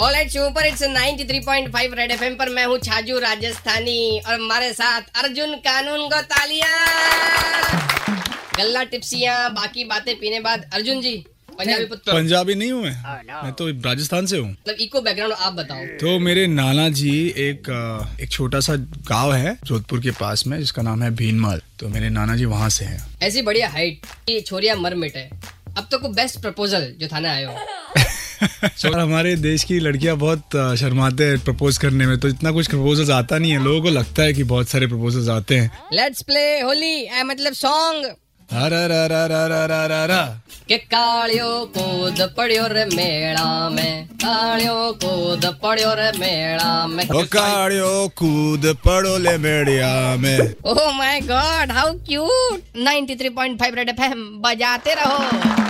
all right super it's 93.5 red FM पर मैं हूँ छाजू राजस्थानी और हमारे साथ अर्जुन कानून को तालियाँ गल्ला टिप्सियाँ बाकी बातें पीने बाद। अर्जुन जी पंजाबी पुत्र। पंजाबी नहीं हूँ मैं मैं तो राजस्थान से हूँ। मतलब इको बैकग्राउंड आप बताओ। तो मेरे नाना जी एक एक छोटा सा गाँव है जोधपुर के पास में जिसका नाम है भीनमाल। तो मेरे नाना जी वहाँ से हैं। ऐसी बढ़िया हाइट ये छोरिया मर मिटे अब तो को बेस्ट प्रपोजल जो थाने आयो so, हमारे देश की लड़कियाँ बहुत शर्माते हैं प्रपोज करने में तो इतना कुछ प्रपोजल्स आता नहीं है। लोगों को लगता है कि बहुत सारे प्रपोजल्स आते हैं। लेट्स प्ले होली मतलब सॉन्ग के कालियो कूद पड़ियो रे मेड़ा में कालियो कूद पड़ियो रे मेड़ा में। ओ कालियो कूद पड़ो ले मेड़िया में। ओह my god how cute 93.5 red FM बजाते रहो।